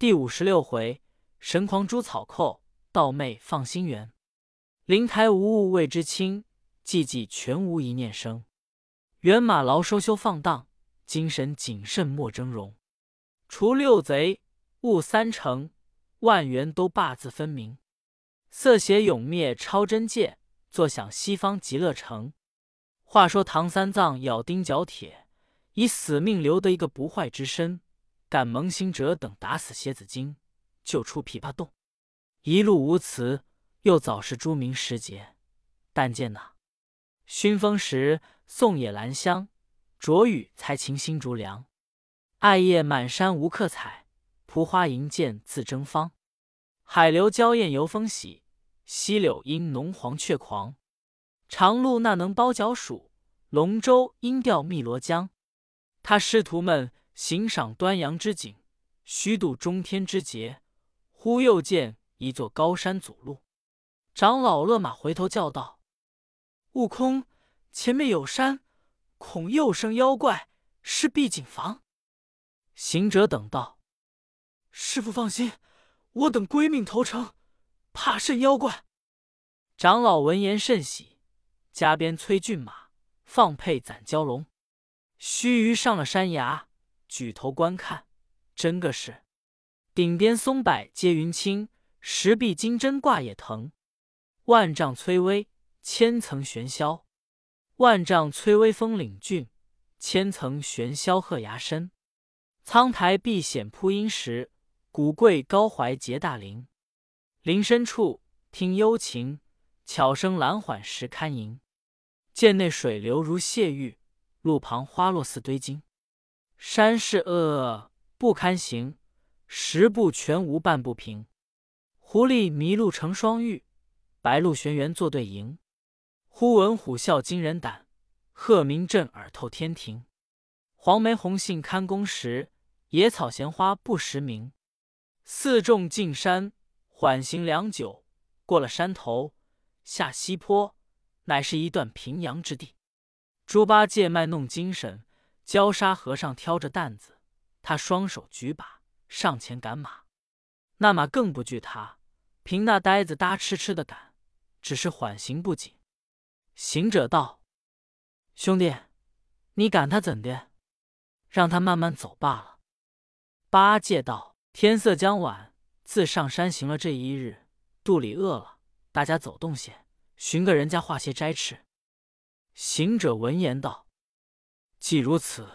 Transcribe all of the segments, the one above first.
第五十六回，神狂诛草寇，道妹放心猿。灵台无物谓之清，寂寂全无一念生。猿马劳收修放荡，精神谨慎莫峥嵘。除六贼，悟三成，万元都罢自分明。色邪永灭超真界，坐享西方极乐城。话说唐三藏咬钉脚铁，以死命留得一个不坏之身，赶蒙行者等打死蝎子精，救出琵琶洞。一路无辞，又早是朱明时节。但见那熏风时，送野兰香；着雨才晴新竹凉。艾叶满山无客采，蒲花银剑自争芳。海流娇艳游风喜，溪柳因浓黄雀狂。长路那能包角黍，龙舟应钓汨罗江。他师徒们行赏端阳之景，虚度中天之节。忽又见一座高山阻路，长老勒马回头叫道：“悟空，前面有山，恐又生妖怪，是必谨防。”行者等道：“师傅放心，我等归命投诚，怕甚妖怪？”长老闻言甚喜。加鞭催骏马，放配攒蛟龙。须臾上了山崖，举头观看，真个是顶边松柏接云青，石壁金针挂野藤。万丈崔巍，千层悬霄；万丈崔巍峰岭峻，千层悬霄鹤崖深。苍苔碧险铺阴石，古桂高怀结大林。林深处听幽琴。巧声懒缓时堪吟，涧内水流如泻玉，路旁花落似堆金。山势恶不堪行，十步全无半步平。狐狸迷路成双玉，白鹿玄猿作对迎。忽闻虎啸惊人胆，鹤鸣震耳透天庭。黄梅红杏堪宫时，野草闲花不识名。四众进山，缓行良久，过了山头。下西坡，乃是一段平阳之地。猪八戒卖弄精神，焦沙和尚挑着担子，他双手举把上前赶马。那马更不惧他，凭那呆子搭痴痴的赶，只是缓行不紧。行者道：“兄弟，你赶他怎的？让他慢慢走罢了。”八戒道：“天色将晚，自上山行了这一日，肚里饿了。”大家走动些，寻个人家化些斋吃。行者闻言道：“既如此，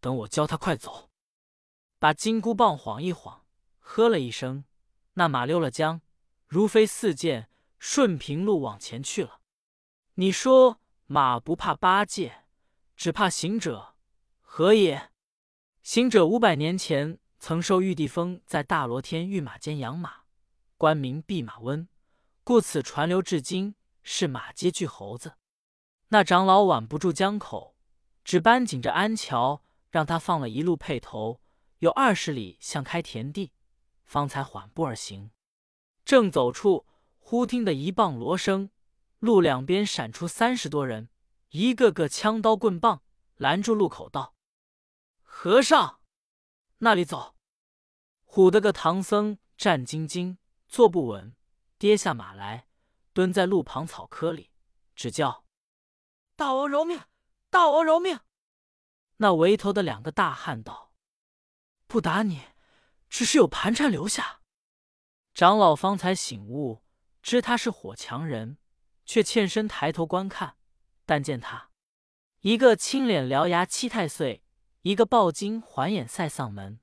等我教他快走。”把金箍棒晃一晃，喝了一声，那马溜了缰，如飞似箭，顺平路往前去了。你说马不怕八戒，只怕行者，何也？行者五百年前曾受玉帝封在大罗天御马监养马，官名弼马温。故此传流至今，是马街巨猴子。那长老挽不住江口，只搬紧着安桥，让他放了一路辔头，有二十里向开田地，方才缓步而行。正走处，忽听得一棒锣声，路两边闪出三十多人，一个个枪刀棍棒，拦住路口道：“和尚，那里走！”唬得个唐僧战兢兢，坐不稳。跌下马来，蹲在路旁草窠里，只叫：“大王饶命！大王饶命！”那围头的两个大汉道：“不打你，只是有盘缠留下。”长老方才醒悟，知他是火强人，却欠身抬头观看，但见他一个青脸獠牙七太岁，一个抱金环眼赛丧门，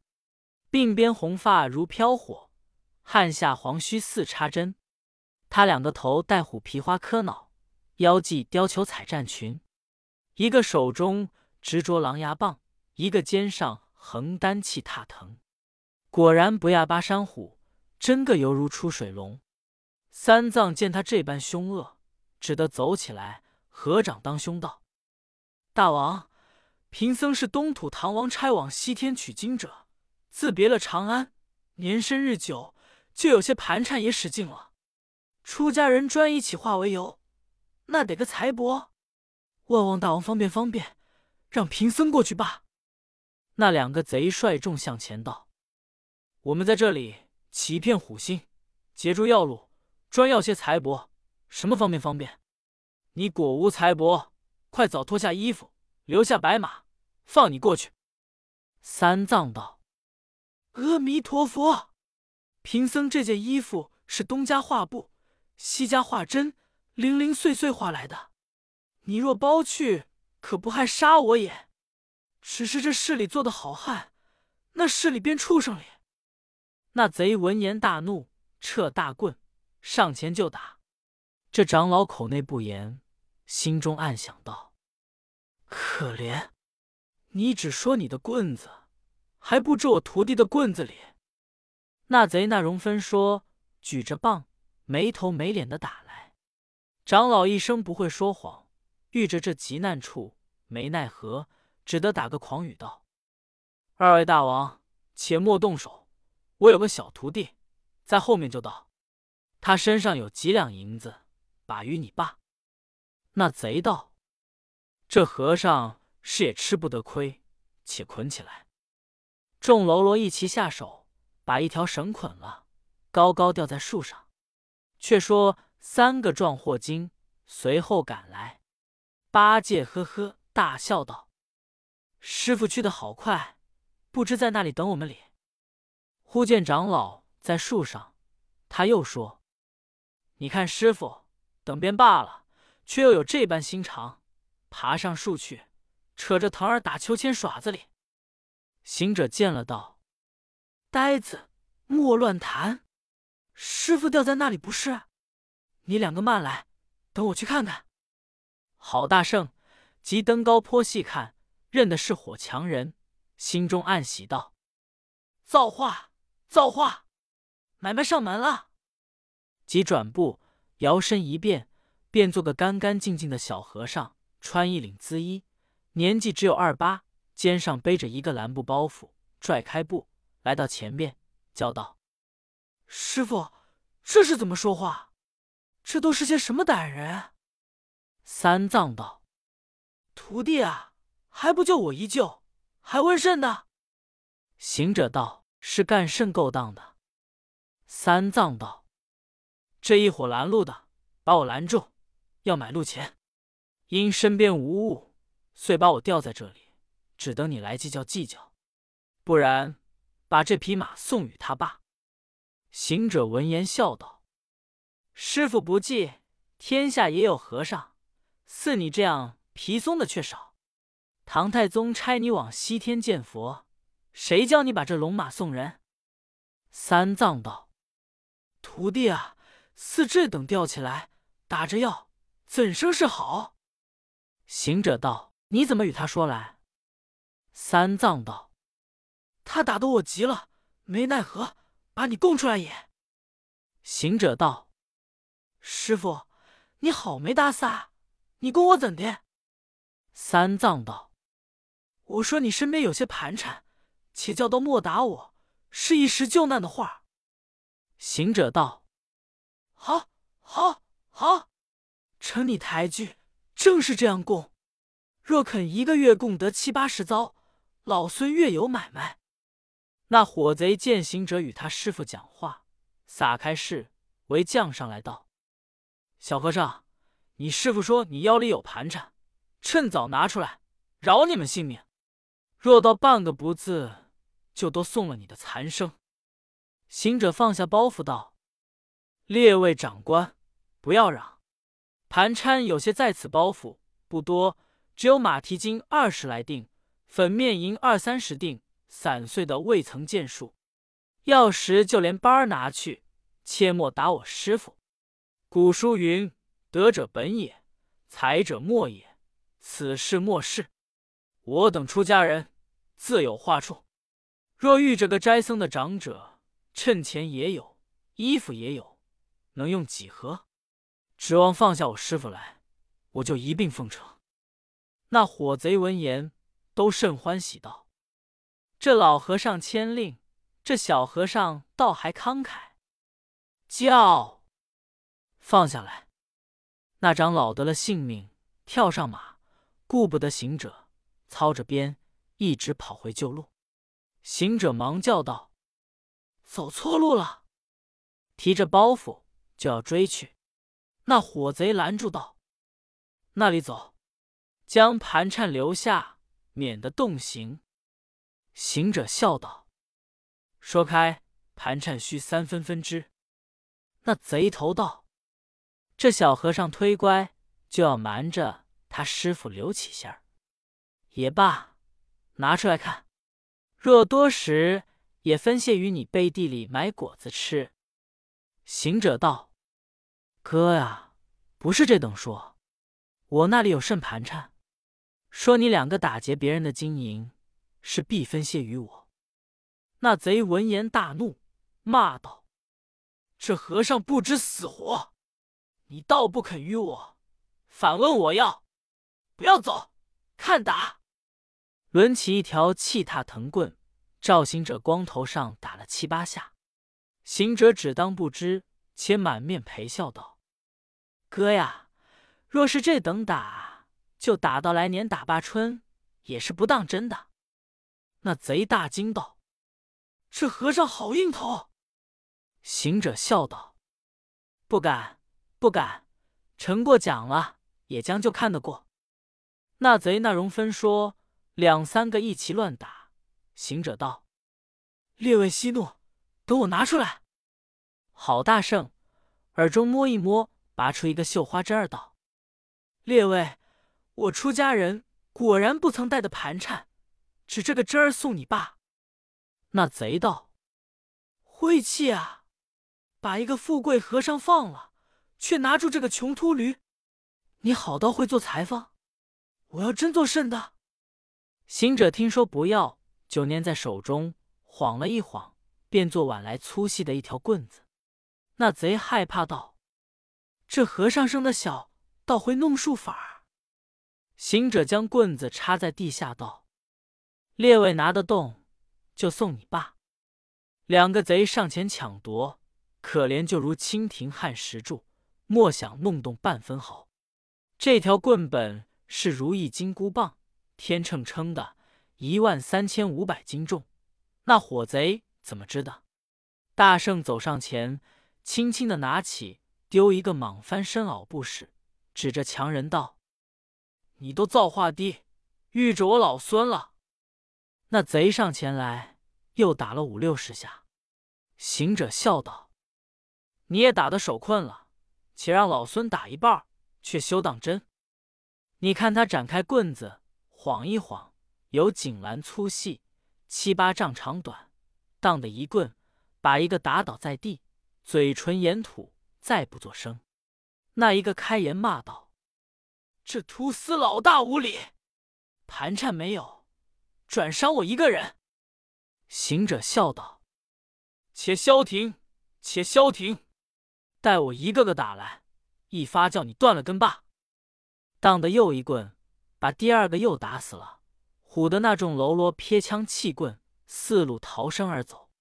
鬓边红发如飘火，汗下黄须似插针。他两个头戴虎皮花磕脑，腰系貂裘彩战裙，一个手中执着狼牙棒，一个肩上横担气踏藤。果然不亚巴山虎，真个犹如出水龙。三藏见他这般凶恶，只得走起来，合掌当胸道：“大王，贫僧是东土唐王差往西天取经者，自别了长安，年深日久，就有些盘缠也使尽了。”出家人专以起化为由，那得个财帛。万望大王方便方便，让贫僧过去吧。那两个贼率众向前道：“我们在这里起一片虎心，截住要路，专要些财帛。什么方便方便？你果无财帛，快早脱下衣服，留下白马，放你过去。”三藏道：“阿弥陀佛，贫僧这件衣服是东家画布，西家画针，零零碎碎画来的。你若包去，可不害杀我也。只是这市里做的好汉，那市里边畜生里。”那贼闻言大怒，撤大棍上前就打。这长老口内不言，心中暗想道：“可怜你，只说你的棍子。”还不知我徒弟的棍子里。那贼那容分说，举着棒，没头没脸的打来。长老一生不会说谎，遇着这急难处，没奈何，只得打个诳语道：“二位大王，且莫动手，我有个小徒弟，在后面就到。他身上有几两银子，把与你罢。”那贼道：“这和尚是也吃不得亏，且捆起来。”众喽啰一齐下手，把一条绳捆了，高高吊在树上。却说三个壮货精随后赶来，八戒呵呵大笑道：“师傅去的好快，不知在那里等我们哩。”忽见长老在树上，他又说：“你看师傅等便罢了，却又有这般心肠，爬上树去，扯着藤儿打秋千耍子哩。”行者见了，道：“呆子，莫乱谈！师傅掉在那里不是？你两个慢来，等我去看看。”郝大圣即登高坡细看，认的是火强人，心中暗喜道：“造化，造化，买卖上门了。”即转步，摇身一变，变做个干干净净的小和尚，穿一领缁衣，年纪只有二八。肩上背着一个蓝布包袱，拽开布，来到前边，叫道：“师傅，这是怎么说话？这都是些什么歹人？”三藏道：“徒弟啊，还不救我一救？还问甚呢？”行者道：“是干甚勾当的？”三藏道：“这一伙拦路的，把我拦住，要买路钱，因身边无物，遂把我吊在这里。”只等你来计较计较，不然把这匹马送与他罢。行者闻言笑道：“师傅不计，天下也有和尚，似你这样皮松的却少。唐太宗差你往西天见佛，谁叫你把这龙马送人？”三藏道：“徒弟啊，似这等吊起来，打着药，怎生是好？”行者道：“你怎么与他说来？”三藏道：“他打得我急了，没奈何，把你供出来也。”行者道：“师傅，你好没搭撒，你供我怎的？”三藏道：“我说你身边有些盘缠，且叫到莫打我，是一时救难的话。”行者道：“好，好，好，承你抬举，正是这样供。若肯一个月供得七八十遭。”老孙月有买卖。那火贼见行者与他师傅讲话，撒开誓，为将上来道：“小和尚，你师傅说你腰里有盘缠，趁早拿出来，饶你们性命。若到半个不字，就都送了你的残生。”行者放下包袱道：“列位长官，不要嚷，盘缠有些在此包袱，不多，只有马蹄金二十来锭。”粉面银二三十锭，散碎的未曾见数。要时就连班儿拿去，切莫打我师傅。古书云：“德者本也，才者末也。”此事莫是。我等出家人自有话处。若遇着个斋僧的长者，趁钱也有，衣服也有，能用几何？指望放下我师傅来，我就一并奉承。那火贼闻言。都甚欢喜道：“这老和尚谦令，这小和尚倒还慷慨。”叫放下来。那长老得了性命，跳上马，顾不得行者，操着鞭，一直跑回旧路。行者忙叫道：“走错路了。”提着包袱就要追去，那伙贼拦住道：“那里走，将盘缠留下，免得动刑。”行者笑道：“说开，盘缠须三分分之。”那贼头道：“这小和尚忒乖，就要瞒着他师傅留起仙儿。也罢，拿出来看。若多时，也分谢于你背地里买果子吃。”行者道：“哥呀，不是这等说，我那里有甚盘缠？说你两个打劫别人的金银，是必分谢于我。”那贼闻言大怒，骂道：“这和尚不知死活！你倒不肯与我，反问我要，不要走，看打！”抡起一条气踏藤棍，照行者光头上打了七八下。行者只当不知，且满面陪笑道：“哥呀，若是这等打，就打到来年打罢春，也是不当真的。”那贼大惊道：“这和尚好硬头！”行者笑道：“不敢，不敢，臣过奖了，也将就看得过。”那贼那容分说，两三个一齐乱打。行者道：“列位息怒。”等我拿出来，郝大圣耳中摸一摸，拔出一个绣花针儿，道：“列位，我出家人果然不曾带的盘缠，只这个针儿送你罢。”那贼道：“晦气啊！把一个富贵和尚放了，却拿住这个穷秃驴，你好到会做裁缝？我要真做甚的？”行者听说不要，就捏在手中，晃了一晃。便做碗来粗细的一条棍子，那贼害怕道：“这和尚生的小，倒会弄术法。”行者将棍子插在地下道：“列位拿得动，就送你罢。”两个贼上前抢夺，可怜就如蜻蜓撼石柱，莫想弄动半分毫。这条棍本是如意金箍棒，天秤称的，一万三千五百斤重。那火贼。怎么知的？大圣走上前，轻轻的拿起，丢一个蟒翻身袄不使，指着强人道：“你都造化低，遇着我老孙了。”那贼上前来，又打了五六十下。行者笑道：“你也打得手困了，且让老孙打一半，却休当真。你看他展开棍子，晃一晃，有锦兰粗细，七八丈长短。”当的一棍，把一个打倒在地，嘴唇掩吐，再不作声。那一个开言骂道：“这屠司老大无礼，盘缠没有，转伤我一个人。”行者笑道：“且消停，且消停，待我一个个打来，一发叫你断了根罢。”当的又一棍，把第二个又打死了。唬得那众喽啰撇枪弃棍。四路逃生而走。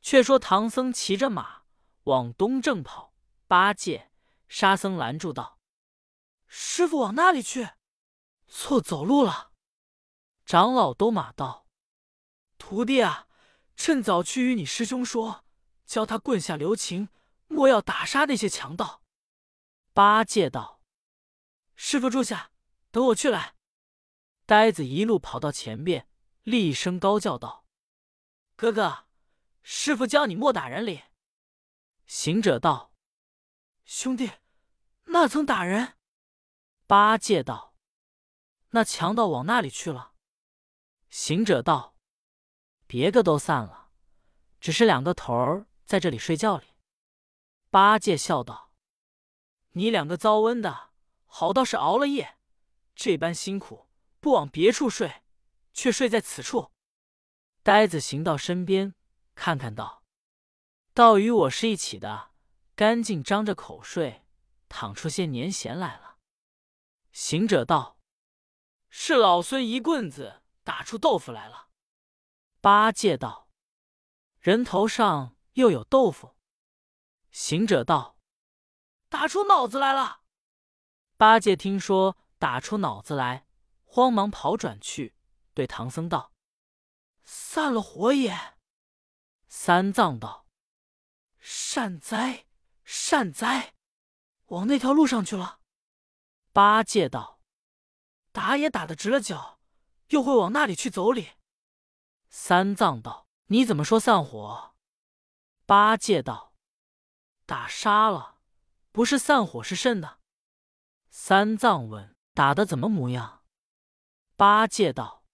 却说唐僧骑着马往东正跑，八戒、沙僧拦住道：“师傅往那里去？错走路了。”长老都马道：“徒弟啊，趁早去与你师兄说，教他棍下留情，莫要打杀那些强盗。”八戒道：“师傅住下，等我去来。”呆子一路跑到前边，厉声高叫道。哥哥，师傅教你莫打人哩。行者道：“兄弟，那曾打人？”八戒道：“那强盗往那里去了？”行者道：“别个都散了，只是两个头儿在这里睡觉哩。”八戒笑道：“你两个遭瘟的，好倒是熬了夜，这般辛苦，不往别处睡，却睡在此处。”呆子行到身边，看看道：“道与我是一起的，干净张着口睡，淌出些粘涎来了。”行者道：“是老孙一棍子打出豆腐来了。”八戒道：“人头上又有豆腐？”行者道：“打出脑子来了。”八戒听说打出脑子来，慌忙跑转去，对唐僧道。散了火也，三藏道：“善哉，善哉，往那条路上去了。”八戒道：“打也打得直了脚，又会往那里去走哩？”三藏道：“你怎么说散伙？”八戒道：“打杀了，不是散伙是甚的？”三藏问：“打的怎么模样？”八戒道：“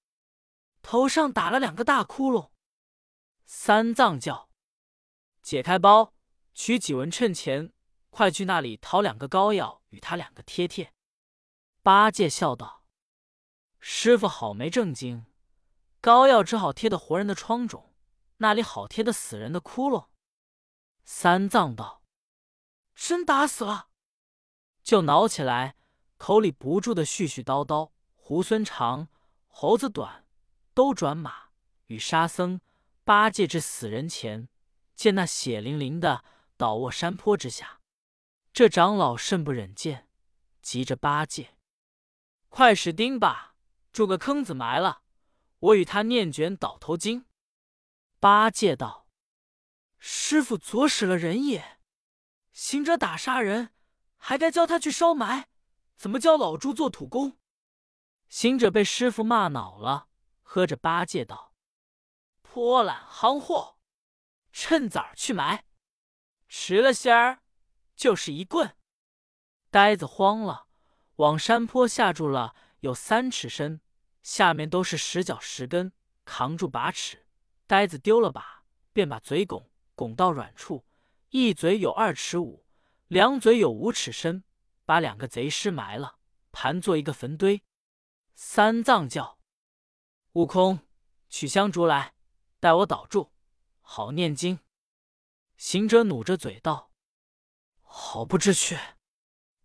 头上打了两个大窟窿。”三藏叫：“解开包，取几文趁钱，快去那里讨两个膏药，与他两个贴贴。”八戒笑道：“师傅好没正经，膏药只好贴的活人的疮肿，那里好贴的死人的窟窿？”三藏道：“真打死了。”就挠起来，口里不住的絮絮叨叨。猢狲长，猴子短，都转马与沙僧。八戒至死人前，见那血淋淋的倒卧山坡之下，这长老甚不忍见，急着八戒：“快使钉耙，筑个坑子埋了，我与他念卷倒头经。”八戒道：“师傅左使了人也，行者打杀人，还该教他去烧埋，怎么教老猪做土工？”行者被师傅骂恼了，喝着八戒道。泼懒夯货，趁早去埋，迟了些儿就是一棍。呆子慌了，往山坡下住了，有三尺深，下面都是石脚石根，扛住把尺。呆子丢了把，便把嘴拱拱到软处，一嘴有二尺五，两嘴有五尺深，把两个贼尸埋了，盘做一个坟堆。三藏叫悟空取香烛来。待我倒住，好念经。行者努着嘴道：“好不知趣。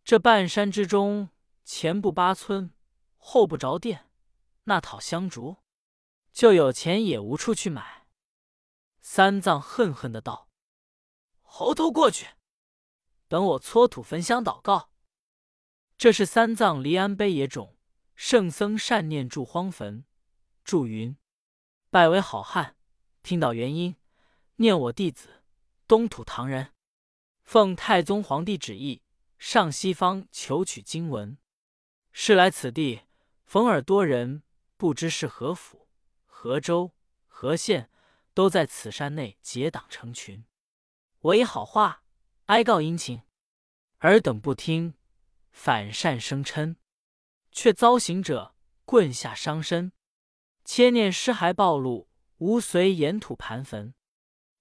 这半山之中，前不八村，后不着店，那讨香烛，就有钱也无处去买。”三藏恨恨的道：“猴头过去，等我搓土焚香祷告。”这是三藏离安碑也种，圣僧善念住荒坟，祝云：“拜为好汉。”听到原因，念我弟子东土唐人，奉太宗皇帝旨意上西方求取经文，是来此地逢尔多人，不知是何府、何州、何县，都在此山内结党成群。我以好话哀告殷勤，尔等不听，反善生嗔，却遭行者棍下伤身，千念尸骸暴露。无随岩土盘坟，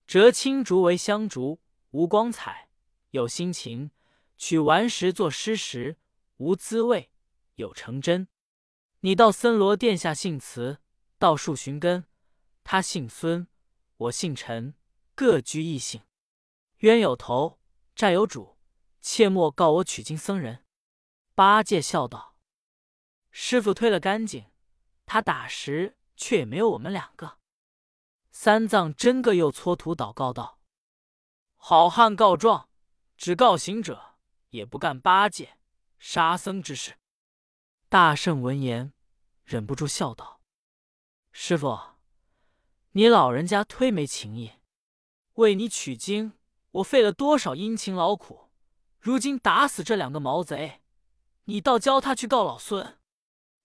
折青竹为香烛，无光彩，有心情；取顽石作尸石，无滋味，有成真。你到森罗殿下姓慈，到树寻根。他姓孙，我姓陈，各居异姓。冤有头，债有主，切莫告我取经僧人。八戒笑道：“师傅推了干净，他打时却也没有我们两个。”三藏真个又搓土祷告道：“好汉告状，只告行者，也不干八戒、沙僧之事。”大圣闻言，忍不住笑道：“师傅，你老人家忒没情义！为你取经，我费了多少殷勤劳苦，如今打死这两个毛贼，你倒教他去告老孙。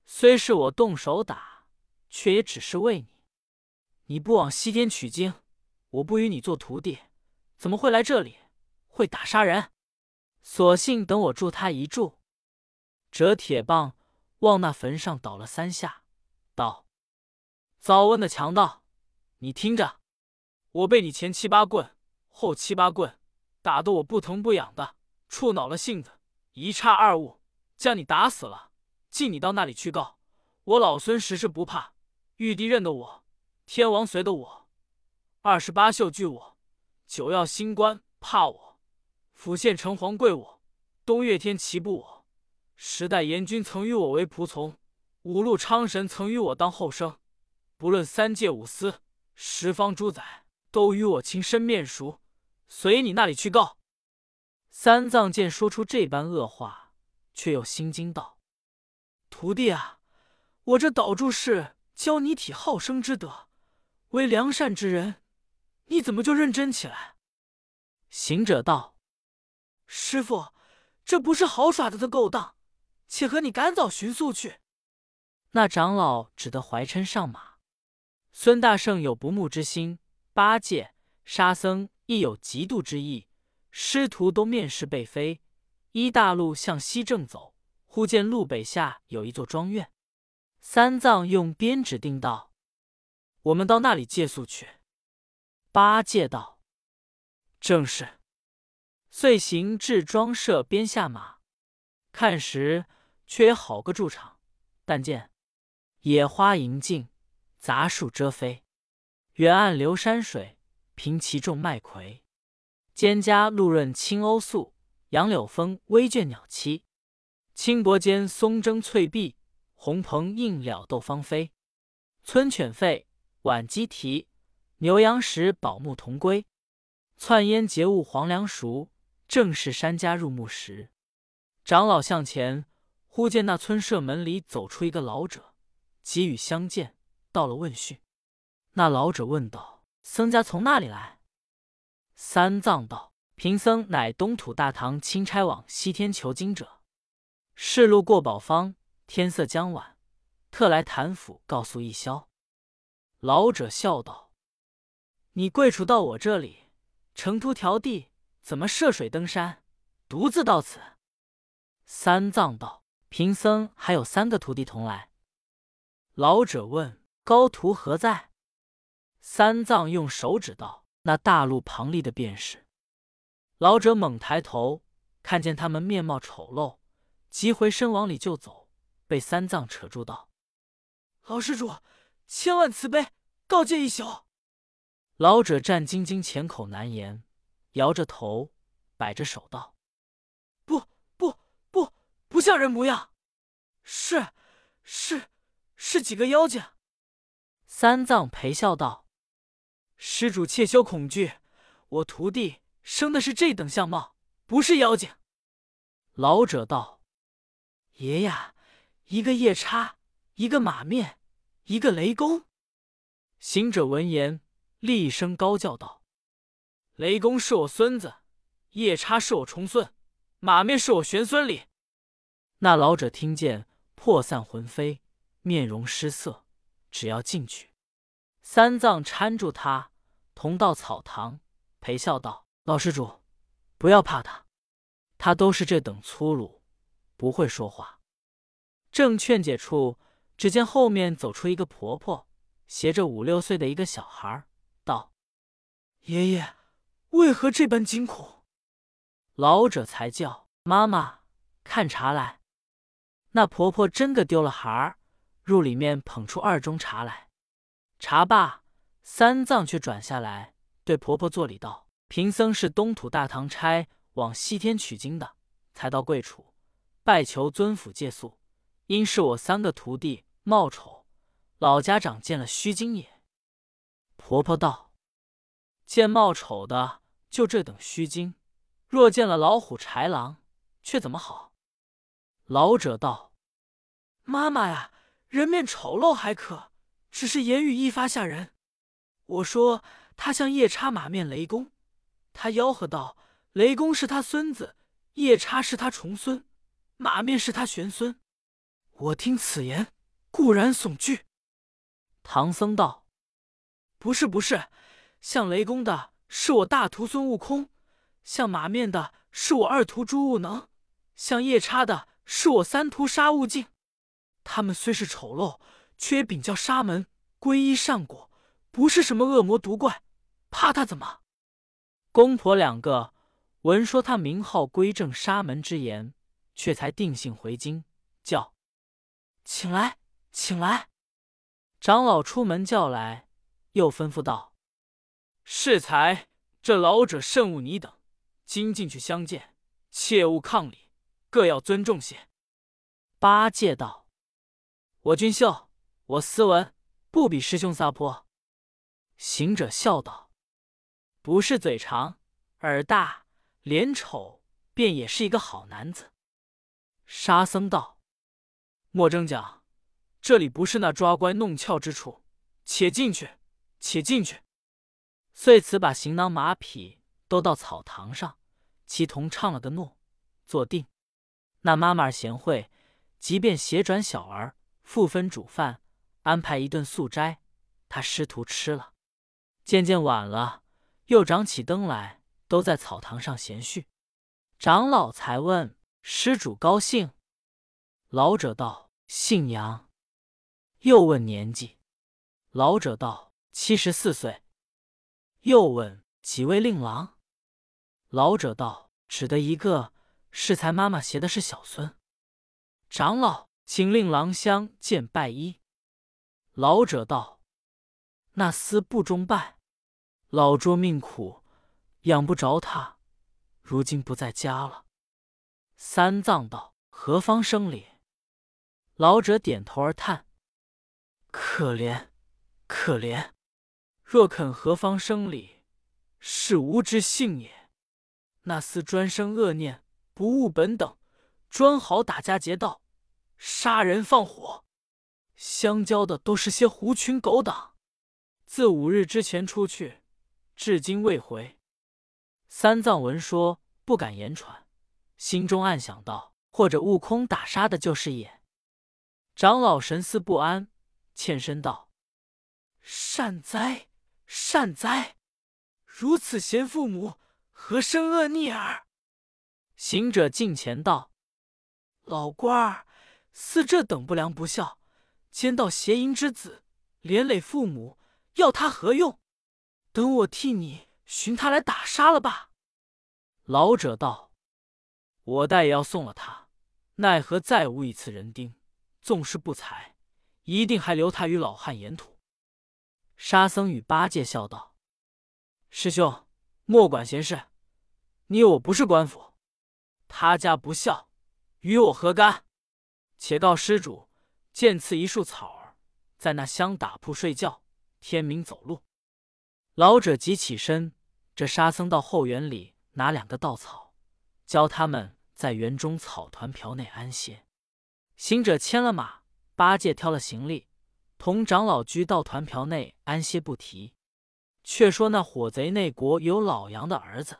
虽是我动手打，却也只是为你。”你不往西天取经，我不与你做徒弟，怎么会来这里？会打杀人？索性等我助他一助。折铁棒往那坟上倒了三下，道：“早问的强盗，你听着，我被你前七八棍，后七八棍打得我不疼不痒的，触恼了性子，一差二误，将你打死了。进你到那里去告我老孙，实是不怕。玉帝认得我。”天王随的我，二十八宿惧我，九曜星官怕我，府县城隍跪我，东岳天齐步我，十代阎君曾与我为仆从，五路昌神曾与我当后生，不论三界五司，十方诸宰都与我亲身面熟，随你那里去告。三藏见说出这般恶话，却又心惊道：“徒弟啊，我这倒住是教你体好生之德。”为良善之人，你怎么就认真起来？”行者道：“师傅，这不是好耍的的勾当，且和你赶早寻宿去。”那长老只得怀嗔上马。孙大圣有不睦之心，八戒、沙僧亦有嫉妒之意，师徒都面是背飞，依大路向西正走，忽见路北下有一座庄院，三藏用鞭指定道：“我们到那里借宿去。”八戒道：“正是。”遂行至庄舍边下马，看时却也好个住场，但见野花盈径。杂树遮飞，远岸流山水，平其种麦葵。蒹葭露润青鸥宿，杨柳风微倦鸟栖。青柏间松针翠碧，红蓬映了斗芳菲。村犬吠，晚鸡啼，牛羊食，宝木同归。窜烟结雾黄粱熟，正是山家入暮时。长老向前，忽见那村舍门里走出一个老者，急与相见。到了问讯，那老者问道：“僧家从那里来？”三藏道：“贫僧乃东土大唐钦差往西天求经者，是路过宝方，天色将晚，特来谭府告诉一宵。”老者笑道：“你贵处到我这里，程途迢递，怎么涉水登山，独自到此？”三藏道：“贫僧还有三个徒弟同来。”老者问。高徒何在？三藏用手指道：“那大路旁立的便是。”老者猛抬头，看见他们面貌丑陋，急回身往里就走，被三藏扯住道：“老施主，千万慈悲，告诫一宿。”老者战兢兢，浅口难言，摇着头，摆着手道：“不不不，不像人模样，是是是几个妖精。”三藏陪笑道：“施主切休恐惧，我徒弟生的是这等相貌，不是妖精。”老者道：“爷呀，一个夜叉，一个马面，一个雷公。”行者闻言，厉声高叫道：“雷公是我孙子，夜叉是我重孙，马面是我玄孙哩。”那老者听见，魄散魂飞，面容失色。只要进去，三藏搀住他，同到草堂，陪笑道：“老施主，不要怕他，他都是这等粗鲁，不会说话。”正劝解处，只见后面走出一个婆婆，携着五六岁的一个小孩，道：“爷爷，为何这般惊恐？”老者才叫：“妈妈，看茶来。”那婆婆真个丢了孩儿。入里面捧出二盅茶来，茶罢，三藏却转下来，对婆婆作礼道：“贫僧是东土大唐差往西天取经的，才到贵处，拜求尊府借宿。因是我三个徒弟貌丑，老家长见了虚惊也。”婆婆道：“见貌丑的就这等虚惊，若见了老虎豺狼，却怎么好？”老者道：“妈妈呀。”人面丑陋还可，只是言语一发吓人。我说他像夜叉马面雷公，他吆喝道：“雷公是他孙子，夜叉是他重孙，马面是他玄孙。”我听此言，固然悚惧。唐僧道：“不是不是，像雷公的是我大徒孙悟空，像马面的是我二徒朱悟能，像夜叉的是我三徒沙悟净。”他们虽是丑陋，却禀教沙门，皈依善果，不是什么恶魔毒怪，怕他怎么？公婆两个闻说他名号归正沙门之言，却才定性回京，叫请来，请来。长老出门叫来，又吩咐道：“适才，这老者甚恶你等，今进去相见，切勿抗礼，各要尊重些。”八戒道。我俊秀，我斯文，不比师兄撒泼。行者笑道：“不是嘴长，耳大，脸丑，便也是一个好男子。”沙僧道：“莫争讲，这里不是那抓乖弄俏之处，且进去，且进去。”遂辞把行囊马匹都到草堂上，齐同唱了个诺，坐定。那妈妈贤惠，即便斜转小儿，复分煮饭，安排一顿素斋，他师徒吃了。渐渐晚了，又长起灯来，都在草堂上闲叙。长老才问施主高兴，老者道：“姓杨。”又问年纪，老者道：“七十四岁。”又问几位令郎，老者道：“只得一个，适才妈妈携的是小孙。”长老请令郎相见拜衣。老者道：“那厮不中拜，老拙命苦，养不着他。”如今不在家了。三藏道：“何方生礼？”老者点头而叹：“可怜，可怜！若肯何方生礼，是吾之幸也。那厮专生恶念，不务本等，专好打家劫道，杀人放火，相交的都是些狐群狗党。自五日之前出去，至今未回。”三藏闻说，不敢言传，心中暗想道：“或者悟空打杀的就是也。”长老神思不安，欠身道：“善哉，善哉！如此贤父母，何生恶逆耳？”行者近前道：“老官儿，似这等不良不孝，奸盗邪淫之子，连累父母，要他何用？等我替你寻他来打杀了吧。”老者道：“我待也要送了他，奈何再无一次人丁？纵是不才，一定还留他与老汉沿途。”沙僧与八戒笑道：“师兄，莫管闲事。你我不是官府，他家不孝，与我何干？且告施主，见赐一束草儿，在那香打铺睡觉，天明走路。”老者即起身，这沙僧到后园里。拿两个稻草，教他们在园中草团瓢内安歇。行者牵了马，八戒挑了行李，同长老居到团瓢内安歇不提。却说那火贼内国有老杨的儿子，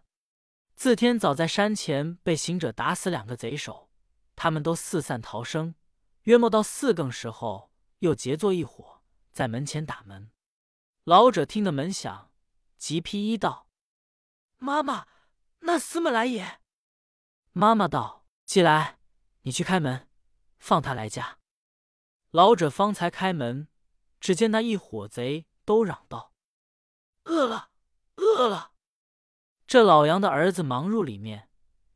自天早在山前被行者打死两个贼首，他们都四散逃生。约莫到四更时候，又结作一伙，在门前打门。老者听得门响，急披衣道：“妈妈。”那厮们来也。妈妈道：“既来，你去开门，放他来家。”老者方才开门，只见那一伙贼都嚷道：“饿了，饿了！”这老杨的儿子忙入里面，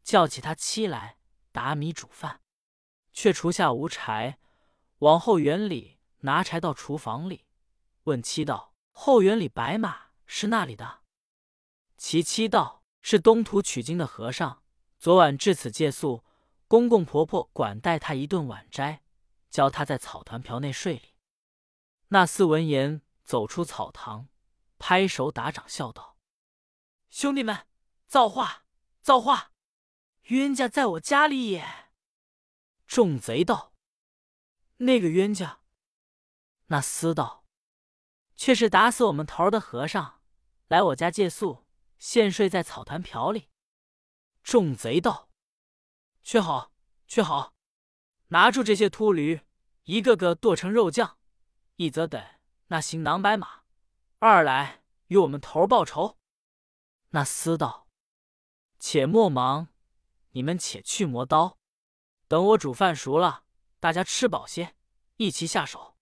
叫起他妻来打米煮饭，却厨下无柴，往后园里拿柴到厨房里，问妻道：“后园里白马是那里的？”其妻道。是东土取经的和尚，昨晚至此借宿，公公婆婆管待他一顿晚斋，教他在草团瓢内睡里。那厮闻言，走出草堂，拍手打掌，笑道：“兄弟们，造化，造化！冤家在我家里也。”众贼道：“那个冤家？”那厮道：“却是打死我们头儿的和尚，来我家借宿。”现睡在草坛瓢里，众贼道：“却好，却好，拿住这些秃驴，一个个剁成肉酱；一则等那行囊白马，二来与我们头儿报仇。”那厮道：“且莫忙，你们且去磨刀，等我煮饭熟了，大家吃饱些，一齐下手。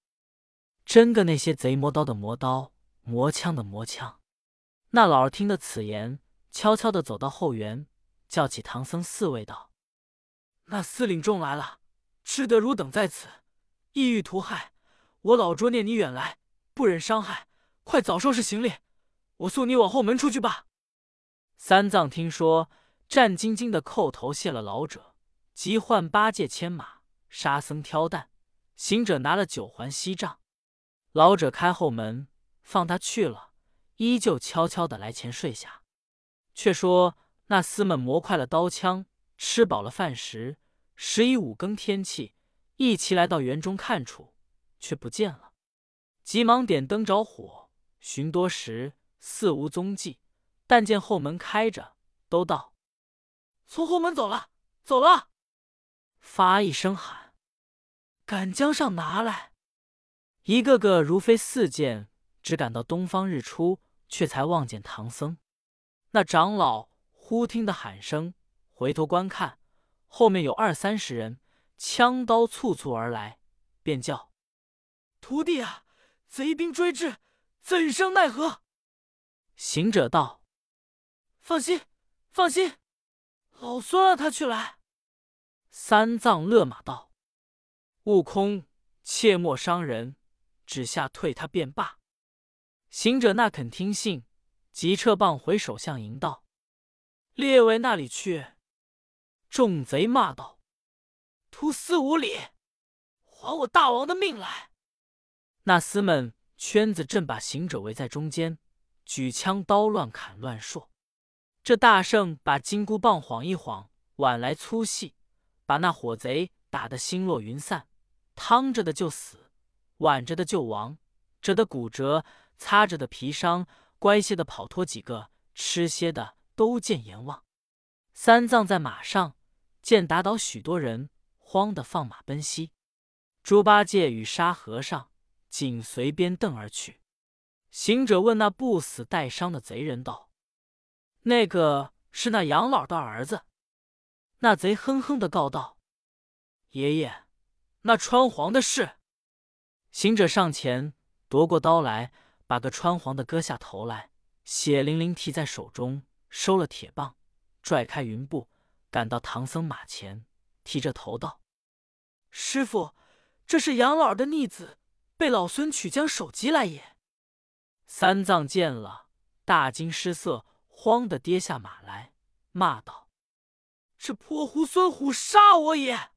真个那些贼磨刀的磨刀，磨枪的磨枪。”那老儿听得此言，悄悄的走到后园，叫起唐僧四位道：“那司领众来了，吃得汝等在此，意欲图害我老拙。念你远来，不忍伤害，快早收拾行李，我送你往后门出去吧。”三藏听说，战兢兢的叩头谢了老者，即唤八戒牵马，沙僧挑担，行者拿了九环锡杖，老者开后门，放他去了。依旧悄悄的来前睡下。却说那厮们磨快了刀枪，吃饱了饭食，十一五更天气，一齐来到园中看处，却不见了。急忙点灯着火，寻多时，似无踪迹。但见后门开着，都道：“从后门走了，走了！”发一声喊：“赶将上拿来！”一个个如飞似箭，只赶到东方日出，却才望见唐僧。那长老忽听得喊声，回头观看，后面有二三十人，枪刀簇簇而来，便叫：“徒弟啊，贼兵追至，怎生奈何？”行者道。放心，放心，老孙让他去来。三藏勒马道：“悟空，切莫伤人，只下退他便罢。”行者那肯听信，即撤棒回首相迎道：“列位那里去？”众贼骂道：“徒厮无礼，还我大王的命来！”那厮们圈子正把行者围在中间，举枪刀乱砍乱槊。这大圣把金箍棒晃一晃，挽来粗细，把那火贼打得星落云散，趟着的就死，挽着的就亡，折的骨折，擦着的皮伤，乖些的跑脱几个，吃些的都见阎王。三藏在马上见打倒许多人，慌得放马奔西。猪八戒与沙和尚紧随鞭凳而去。行者问那不死带伤的贼人道。那个是那杨老的儿子，那贼哼哼的告道：“爷爷，那穿黄的是。”行者上前夺过刀来，把个穿黄的割下头来，血淋淋提在手中，收了铁棒，拽开云布，赶到唐僧马前，提着头道：“师傅，这是杨老儿的逆子，被老孙取将首级来也。”三藏见了，大惊失色。慌的跌下马来，骂道：“这泼猢孙虎杀我也！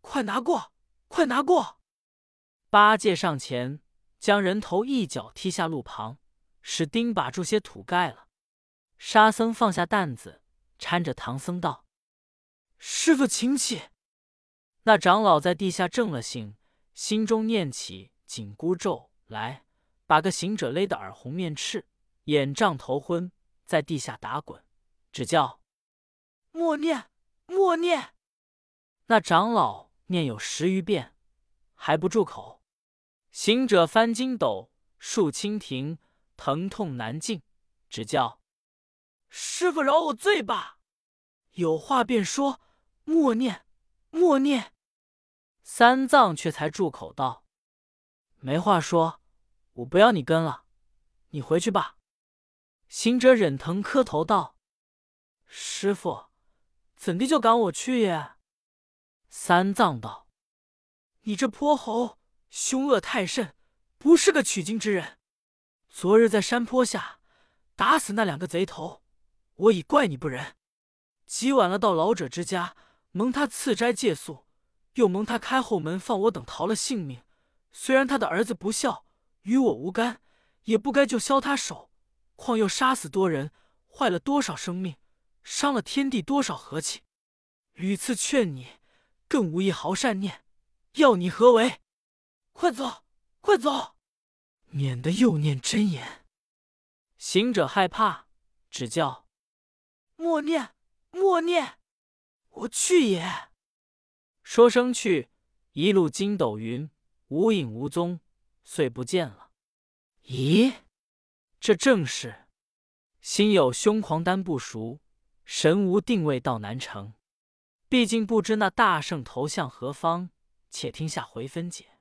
快拿过，快拿过！”八戒上前将人头一脚踢下路旁，使钉把住些土盖了。沙僧放下担子，搀着唐僧道：“师傅，请起。”那长老在地下正了性，心中念起紧箍咒来，把个行者勒得耳红面赤，眼胀头昏。在地下打滚，只叫默念默念。那长老念有十余遍，还不住口。行者翻筋斗，竖蜻蜓，疼痛难禁，只叫师傅饶我罪吧。有话便说，默念默念。三藏却才住口道：“没话说，我不要你跟了，你回去吧。”行者忍疼磕头道：“师傅，怎地就赶我去也？”三藏道：“你这泼猴，凶恶太甚，不是个取经之人。昨日在山坡下打死那两个贼头，我已怪你不仁。极晚了，到老者之家，蒙他赐斋借宿，又蒙他开后门放我等逃了性命。虽然他的儿子不孝，与我无干，也不该就削他手。”况又杀死多人，坏了多少生命，伤了天地多少和气。屡次劝你，更无一毫善念，要你何为？快走，快走，免得又念真言。行者害怕，只叫默念，默念，我去也。说声去，一路筋斗云，无影无踪，遂不见了。咦？这正是心有凶狂丹不熟，神无定位道难成。毕竟不知那大圣投向何方，且听下回分解。